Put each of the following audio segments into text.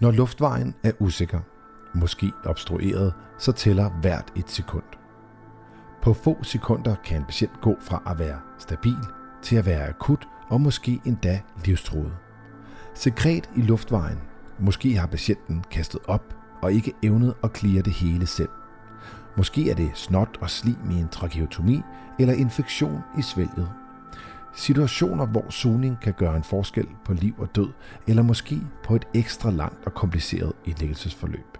Når luftvejen er usikker, måske obstrueret, så tæller hvert et sekund. På få sekunder kan en patient gå fra at være stabil til at være akut og måske endda livstruet. Sekret i luftvejen. Måske har patienten kastet op og ikke evnet at klire det hele selv. Måske er det snot og slim i en tracheotomi eller infektion i svælget. Situationer, hvor zoning kan gøre en forskel på liv og død, eller måske på et ekstra langt og kompliceret indlæggelsesforløb.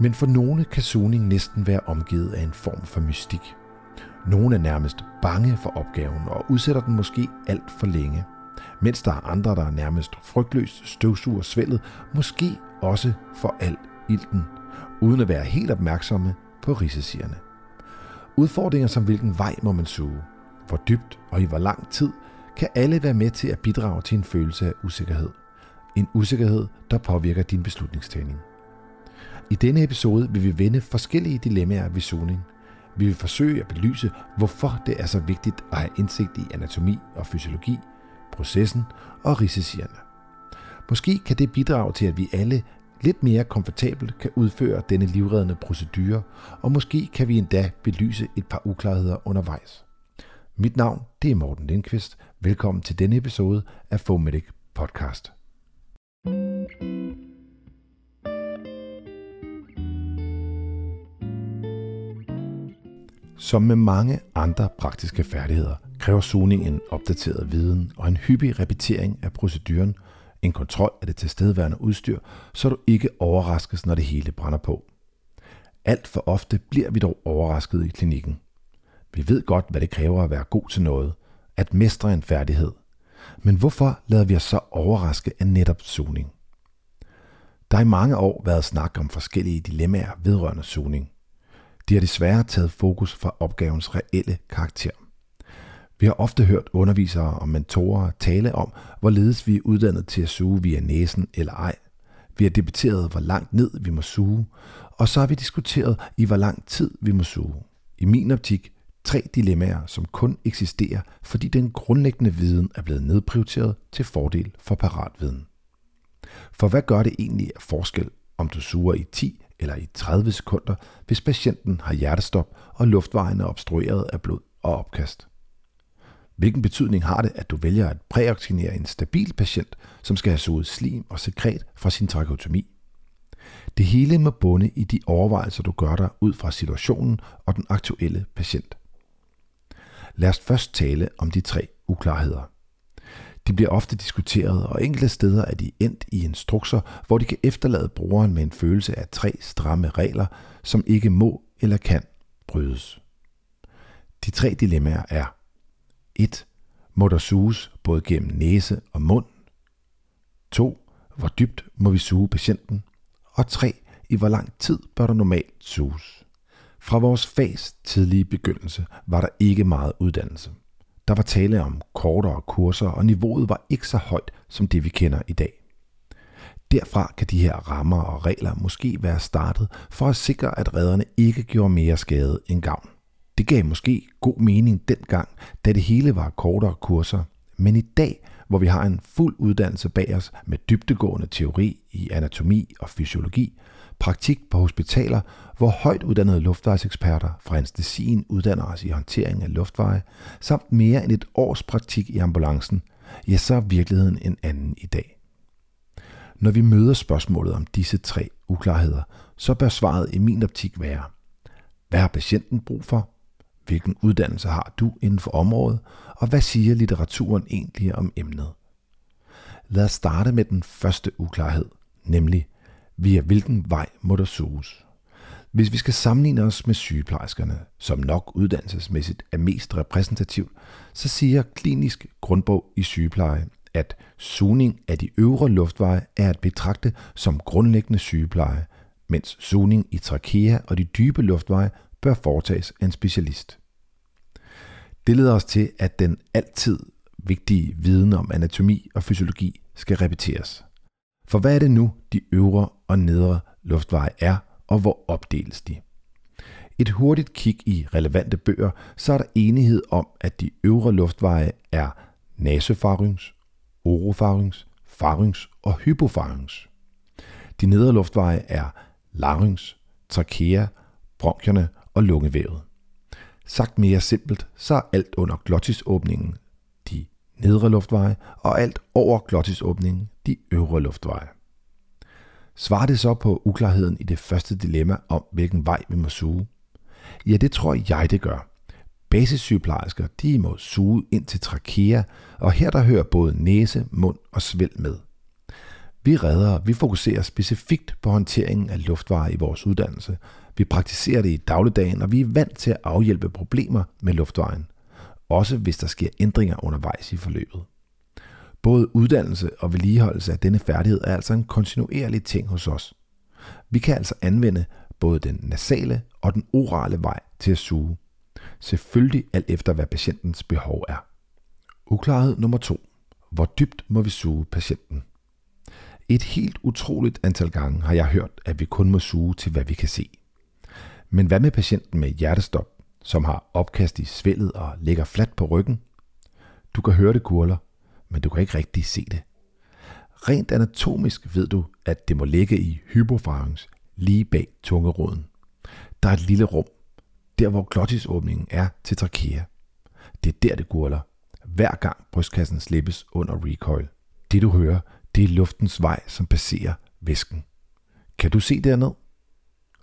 Men for nogle kan zoning næsten være omgivet af en form for mystik. Nogle er nærmest bange for opgaven og udsætter den måske alt for længe, mens der er andre, der er nærmest frygtløst støvsuger svældet, måske også for al ilten, uden at være helt opmærksomme på risicierne. Udfordringer som hvilken vej må man suge, hvor dybt og i hvor lang tid, kan alle være med til at bidrage til en følelse af usikkerhed. En usikkerhed, der påvirker din beslutningstagning. I denne episode vil vi vende forskellige dilemmaer ved zoning. Vi vil forsøge at belyse, hvorfor det er så vigtigt at have indsigt i anatomi og fysiologi, processen og risicierne. Måske kan det bidrage til, at vi alle lidt mere komfortabelt kan udføre denne livreddende procedure, og måske kan vi endda belyse et par uklarheder undervejs. Mit navn det er Morten Lindqvist. Velkommen til denne episode af Fomedic Podcast. Som med mange andre praktiske færdigheder, kræver sugning en opdateret viden og en hyppig repetering af proceduren, en kontrol af det tilstedeværende udstyr, så du ikke overraskes, når det hele brænder på. Alt for ofte bliver vi dog overrasket i klinikken. Vi ved godt, hvad det kræver at være god til noget, at mestre en færdighed. Men hvorfor lader vi os så overraske af netop zoning? Der har i mange år været snak om forskellige dilemmaer vedrørende zoning. De har desværre taget fokus fra opgavens reelle karakter. Vi har ofte hørt undervisere og mentorer tale om, hvorledes vi er uddannet til at suge via næsen eller ej. Vi har debatteret, hvor langt ned vi må suge, og så har vi diskuteret, i hvor lang tid vi må suge. I min optik tre dilemmaer, som kun eksisterer, fordi den grundlæggende viden er blevet nedprioriteret til fordel for paratviden. For hvad gør det egentlig af forskel, om du suger i 10 eller i 30 sekunder, hvis patienten har hjertestop og luftvejen er obstrueret af blod og opkast? Hvilken betydning har det, at du vælger at præoksinere en stabil patient, som skal have suget slim og sekret fra sin trakeotomi? Det hele må bunde i de overvejelser, du gør dig ud fra situationen og den aktuelle patient. Lad os først tale om de tre uklarheder. De bliver ofte diskuteret, og enkelte steder er de endt i instrukser, hvor de kan efterlade brugeren med en følelse af tre stramme regler, som ikke må eller kan brydes. De tre dilemmaer er 1. Må der suges både gennem næse og mund? 2. Hvor dybt må vi suge patienten? Og 3. I hvor lang tid bør der normalt suges? Fra vores fags tidlige begyndelse var der ikke meget uddannelse. Der var tale om kortere kurser, og niveauet var ikke så højt som det vi kender i dag. Derfra kan de her rammer og regler måske være startet for at sikre, at redderne ikke gjorde mere skade end gavn. Det gav måske god mening dengang, da det hele var kortere kurser, men i dag, hvor vi har en fuld uddannelse bag os med dybtegående teori i anatomi og fysiologi, praktik på hospitaler, hvor højt uddannede luftvejseksperter fra anestesien uddanner os i håndtering af luftveje, samt mere end et års praktik i ambulancen, ja, så er virkeligheden en anden i dag. Når vi møder spørgsmålet om disse tre uklarheder, så bør svaret i min optik være, hvad har patienten brug for? Hvilken uddannelse har du inden for området? Og hvad siger litteraturen egentlig om emnet? Lad os starte med den første uklarhed, nemlig via hvilken vej må der suges. Hvis vi skal sammenligne os med sygeplejerskerne, som nok uddannelsesmæssigt er mest repræsentativt, så siger klinisk grundbog i sygepleje, at sugning af de øvre luftveje er at betragte som grundlæggende sygepleje, mens sugning i trakea og de dybe luftveje bør foretages af en specialist. Det leder os til, at den altid vigtige viden om anatomi og fysiologi skal repeteres. For hvad er det nu, de øvre og nedre luftveje er, og hvor opdeles de? Et hurtigt kig i relevante bøger, så er der enighed om, at de øvre luftveje er nasofaryngs, orofaryngs, faryngs og hypofaryngs. De nedre luftveje er larynx, trakea, bronkierne og lungevævet. Sagt mere simpelt, så er alt under glottisåbningen nedre luftveje, og alt over glottisåbningen de øvre luftveje. Svarer det så på uklarheden i det første dilemma om, hvilken vej vi må suge? Ja, det tror jeg, det gør. Basissygeplejersker, de må suge ind til trakea, og her der hører både næse, mund og svælg med. Vi redder, vi fokuserer specifikt på håndteringen af luftveje i vores uddannelse. Vi praktiserer det i dagligdagen, og vi er vant til at afhjælpe problemer med luftvejen. Også hvis der sker ændringer undervejs i forløbet. Både uddannelse og vedligeholdelse af denne færdighed er altså en kontinuerlig ting hos os. Vi kan altså anvende både den nasale og den orale vej til at suge. Selvfølgelig alt efter, hvad patientens behov er. Uklarhed nummer to. Hvor dybt må vi suge patienten? Et helt utroligt antal gange har jeg hørt, at vi kun må suge til, hvad vi kan se. Men hvad med patienten med hjertestop, som har opkast i svældet og ligger fladt på ryggen? Du kan høre det kurler, men du kan ikke rigtig se det. Rent anatomisk ved du, at det må ligge i hypofarynx, lige bag tungeroden. Der er et lille rum, der hvor glottisåbningen er til trakea. Det er der, det gurler, hver gang brystkassen slippes under recoil. Det du hører, det er luftens vej, som passerer væsken. Kan du se derned?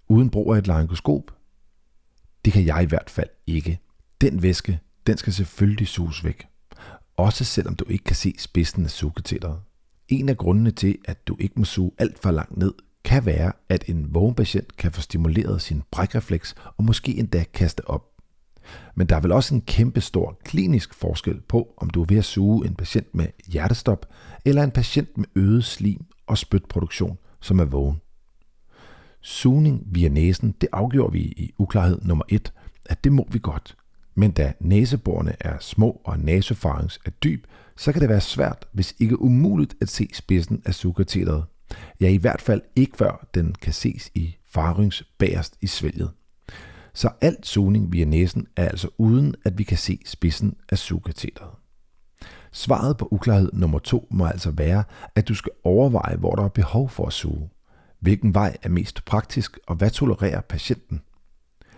Uden brug af et laryngoskop? Det kan jeg i hvert fald ikke. Den væske, den skal selvfølgelig suges væk. Også selvom du ikke kan se spidsen af sugeteteret. En af grundene til, at du ikke må suge alt for langt ned, kan være, at en vågen patient kan få stimuleret sin brækrefleks og måske endda kaste op. Men der er vel også en kæmpe stor klinisk forskel på, om du er ved at suge en patient med hjertestop, eller en patient med øget slim og spytproduktion, som er vågen. Sugning via næsen, det afgjorde vi i uklarhed nummer 1, at det må vi godt. Men da næseborene er små og næsefarings er dyb, så kan det være svært, hvis ikke umuligt at se spidsen af sugerteteret. Ja, i hvert fald ikke før den kan ses i farings bagerst i svælget. Så alt sugning via næsen er altså uden, at vi kan se spidsen af sugerteteret. Svaret på uklarhed nummer to må altså være, at du skal overveje, hvor der er behov for at suge. Hvilken vej er mest praktisk, og hvad tolererer patienten?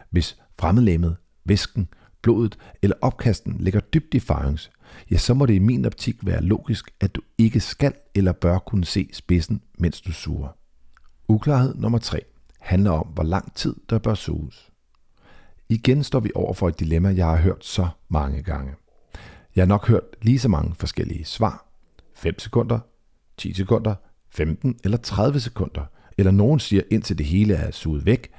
Hvis fremmedlæmmet, væsken, blodet eller opkasten ligger dybt i farings, ja, så må det i min optik være logisk, at du ikke skal eller bør kunne se spidsen, mens du suger. Uklarhed nummer 3 handler om, hvor lang tid der bør suges. Igen står vi over for et dilemma, jeg har hørt så mange gange. Jeg har nok hørt lige så mange forskellige svar. 5 sekunder, 10 sekunder, 15 eller 30 sekunder, eller nogen siger indtil det hele er suget væk.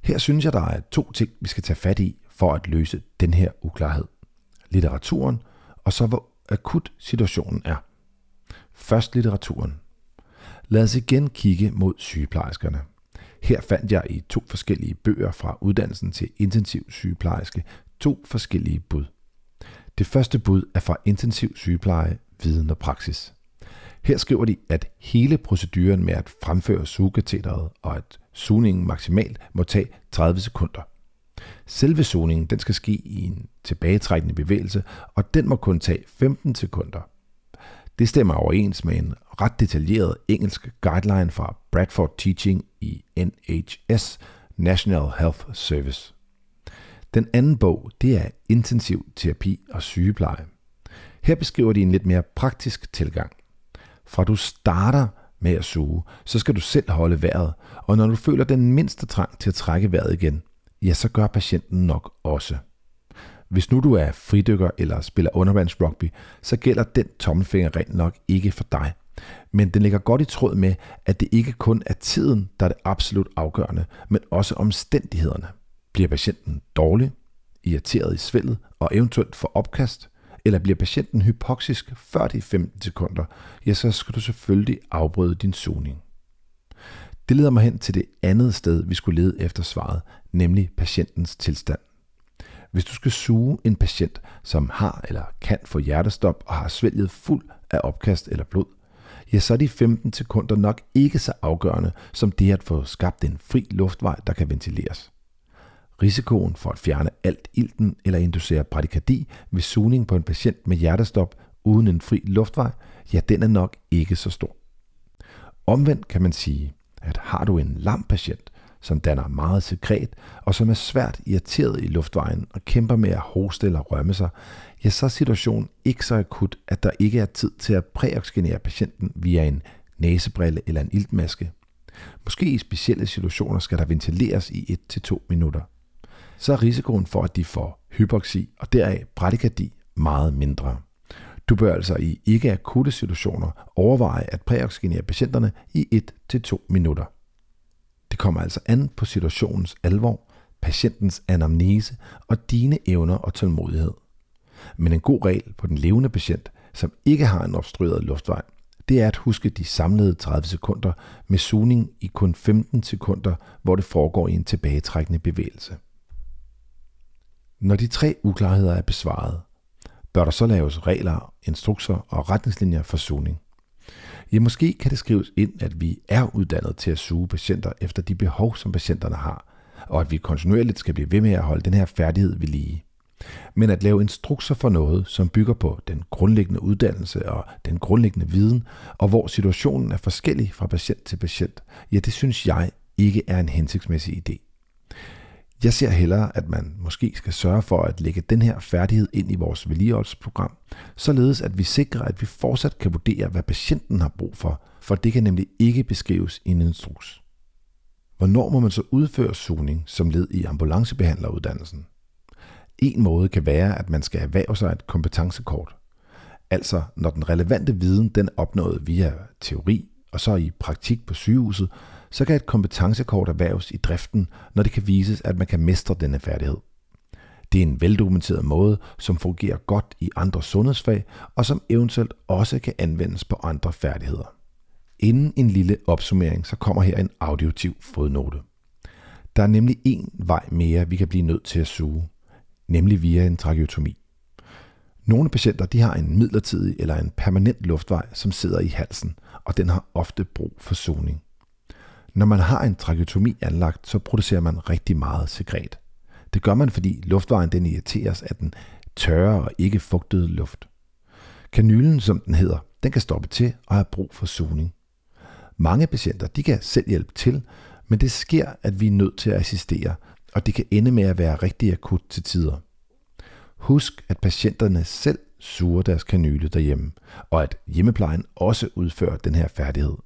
Her synes jeg, der er to ting, vi skal tage fat i for at løse den her uklarhed. Litteraturen, og så hvor akut situationen er. Først litteraturen. Lad os igen kigge mod sygeplejerskerne. Her fandt jeg i to forskellige bøger fra uddannelsen til intensiv sygeplejerske to forskellige bud. Det første bud er fra intensiv sygepleje, viden og praksis. Her skriver de, at hele proceduren med at fremføre sugeteteret og at sugningen maksimalt må tage 30 sekunder. Selve sugningen den skal ske i en tilbagetrækkende bevægelse, og den må kun tage 15 sekunder. Det stemmer overens med en ret detaljeret engelsk guideline fra Bradford Teaching i NHS, National Health Service. Den anden bog, det er Intensiv terapi og sygepleje. Her beskriver de en lidt mere praktisk tilgang. Fra du starter med at suge, så skal du selv holde vejret, og når du føler den mindste trang til at trække vejret igen, ja, så gør patienten nok også. Hvis nu du er fridykker eller spiller undervandsrugby, så gælder den tommelfinger rent nok ikke for dig. Men den ligger godt i tråd med, at det ikke kun er tiden, der er det absolut afgørende, men også omstændighederne. Bliver patienten dårlig, irriteret i svældet og eventuelt får opkast, eller bliver patienten hypoxisk før de 15 sekunder, ja, så skal du selvfølgelig afbryde din zoning. Det leder mig hen til det andet sted, vi skulle lede efter svaret, nemlig patientens tilstand. Hvis du skal suge en patient, som har eller kan få hjertestop og har svælget fuld af opkast eller blod, ja, så er de 15 sekunder nok ikke så afgørende som det at få skabt en fri luftvej, der kan ventileres. Risikoen for at fjerne alt ilten eller inducere bradykardi ved sugning på en patient med hjertestop uden en fri luftvej, ja, den er nok ikke så stor. Omvendt kan man sige, at har du en lam patient, som danner meget sekret, og som er svært irriteret i luftvejen og kæmper med at hoste eller rømme sig, ja, så er situationen ikke så akut, at der ikke er tid til at præoxygenere patienten via en næsebrille eller en iltmaske. Måske i specielle situationer skal der ventileres i 1-2 minutter. Så er risikoen for, at de får hypoxi og deraf bradykardi meget mindre. Du bør altså i ikke akutte situationer overveje at præoxygenere patienterne i 1-2 minutter. Det kommer altså an på situationens alvor, patientens anamnese og dine evner og tålmodighed. Men en god regel på den levende patient, som ikke har en obstrueret luftvej, det er at huske de samlede 30 sekunder med sugning i kun 15 sekunder, hvor det foregår i en tilbagetrækkende bevægelse. Når de tre uklarheder er besvaret, bør der så laves regler, instrukser og retningslinjer for sugning. Ja, måske kan det skrives ind, at vi er uddannet til at suge patienter efter de behov, som patienterne har, og at vi kontinuerligt skal blive ved med at holde den her færdighed ved lige. Men at lave instrukser for noget, som bygger på den grundlæggende uddannelse og den grundlæggende viden, og hvor situationen er forskellig fra patient til patient, ja, det synes jeg ikke er en hensigtsmæssig idé. Jeg ser hellere, at man måske skal sørge for at lægge den her færdighed ind i vores vedligeholdelsesprogram, således at vi sikrer, at vi fortsat kan vurdere, hvad patienten har brug for, for det kan nemlig ikke beskrives i en instruks. Hvornår må man så udføre zoning som led i ambulancebehandleruddannelsen? En måde kan være, at man skal erhverve sig et kompetencekort. Altså, når den relevante viden den er opnået via teori og så i praktik på sygehuset, så kan et kompetencekort erhverves i driften, når det kan vises, at man kan mestre denne færdighed. Det er en veldokumenteret måde, som fungerer godt i andre sundhedsfag, og som eventuelt også kan anvendes på andre færdigheder. Inden en lille opsummering, så kommer her en auditiv fodnote. Der er nemlig en vej mere, vi kan blive nødt til at suge, nemlig via en tracheotomi. Nogle patienter de har en midlertidig eller en permanent luftvej, som sidder i halsen, og den har ofte brug for soning. Når man har en trakeotomi anlagt, så producerer man rigtig meget sekret. Det gør man, fordi luftvejen den irriteres af den tørre og ikke fugtede luft. Kanylen, som den hedder, den kan stoppe til og have brug for sugning. Mange patienter de kan selv hjælpe til, men det sker, at vi er nødt til at assistere, og det kan ende med at være rigtig akut til tider. Husk, at patienterne selv suger deres kanyle derhjemme, og at hjemmeplejen også udfører den her færdighed.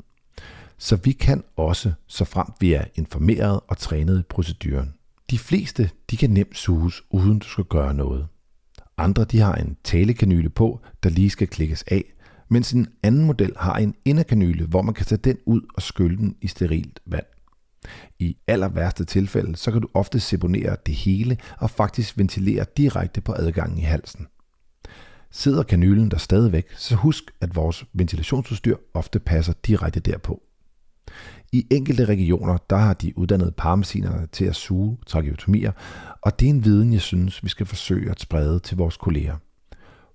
Så vi kan også, så frem vi er informeret og trænet i proceduren. De fleste de kan nemt suges, uden du skal gøre noget. Andre de har en talekanyle på, der lige skal klikkes af, mens en anden model har en inderkanyle, hvor man kan tage den ud og skylle den i sterilt vand. I aller værste tilfælde, så kan du ofte seponere det hele og faktisk ventilere direkte på adgangen i halsen. Sidder kanylen der stadigvæk, så husk, at vores ventilationsudstyr ofte passer direkte derpå. I enkelte regioner, der har de uddannet paramedicinerne til at suge trakeotomier, og det er en viden, jeg synes, vi skal forsøge at sprede til vores kolleger.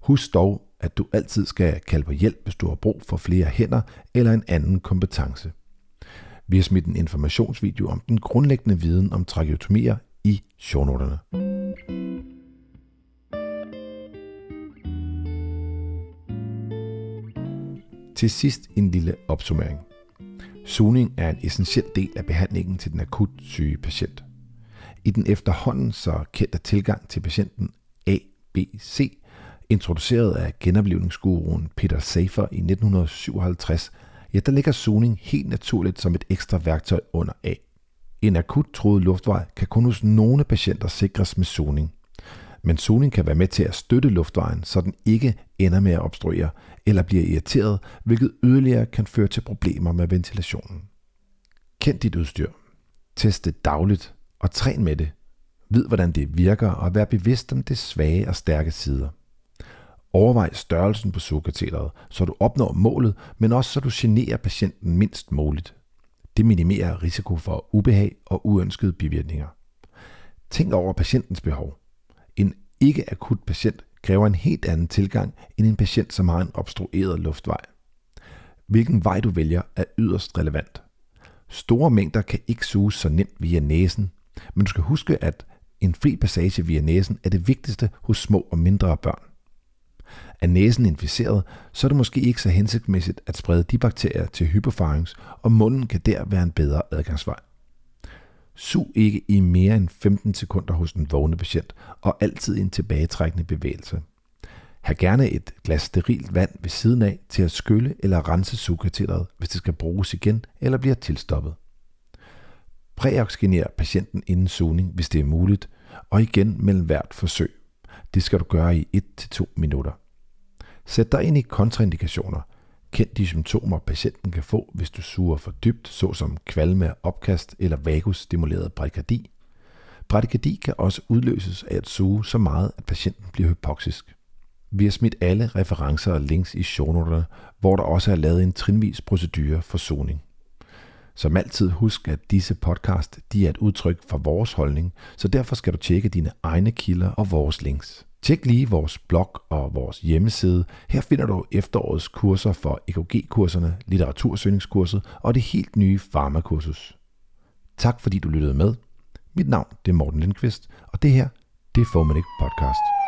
Husk dog, at du altid skal kalde på hjælp, hvis du har brug for flere hænder eller en anden kompetence. Vi har smidt en informationsvideo om den grundlæggende viden om trakeotomier i shownoterne. Til sidst en lille opsummering. Sugning er en essentiel del af behandlingen til den akut syge patient. I den efterhånden så kendte tilgang til patienten ABC, introduceret af genoplevningsguruen Peter Safer i 1957, ja, der ligger sugning helt naturligt som et ekstra værktøj under A. En akut troet luftvej kan kun hos nogle patienter sikres med sugning. Men sugning kan være med til at støtte luftvejen, så den ikke ender med at obstruere eller bliver irriteret, hvilket yderligere kan føre til problemer med ventilationen. Kend dit udstyr. Test det dagligt og træn med det. Vid, hvordan det virker og vær bevidst om det svage og stærke sider. Overvej størrelsen på sugekatheteret, så du opnår målet, men også så du generer patienten mindst muligt. Det minimerer risiko for ubehag og uønskede bivirkninger. Tænk over patientens behov. Ikke-akut patient kræver en helt anden tilgang end en patient, som har en obstrueret luftvej. Hvilken vej du vælger er yderst relevant. Store mængder kan ikke suges så nemt via næsen, men du skal huske, at en fri passage via næsen er det vigtigste hos små og mindre børn. Er næsen inficeret, så er det måske ikke så hensigtsmæssigt at sprede de bakterier til hypofarings, og munden kan der være en bedre adgangsvej. Sug ikke i mere end 15 sekunder hos den vågne patient, og altid en tilbagetrækkende bevægelse. Hav gerne et glas sterilt vand ved siden af til at skylle eller rense sugkatheteret, hvis det skal bruges igen eller bliver tilstoppet. Præoxygener patienten inden sugning, hvis det er muligt, og igen mellem hvert forsøg. Det skal du gøre i 1-2 minutter. Sæt dig ind i kontraindikationer. Kend de symptomer, patienten kan få, hvis du suger for dybt, såsom kvalme, opkast eller vagusstimuleret bradykardi. Bradykardi kan også udløses af at suge så meget, at patienten bliver hypoxisk. Vi har smidt alle referencer og links i shownoterne, hvor der også er lavet en trinvis procedure for soning. Som altid husk, at disse podcast de er et udtryk for vores holdning, så derfor skal du tjekke dine egne kilder og vores links. Tjek lige vores blog og vores hjemmeside. Her finder du efterårets kurser for EKG-kurserne, litteratursøgningskurset og det helt nye farmakursus. Tak fordi du lyttede med. Mit navn det er Morten Lindqvist, og det her det er Fomedic Podcast.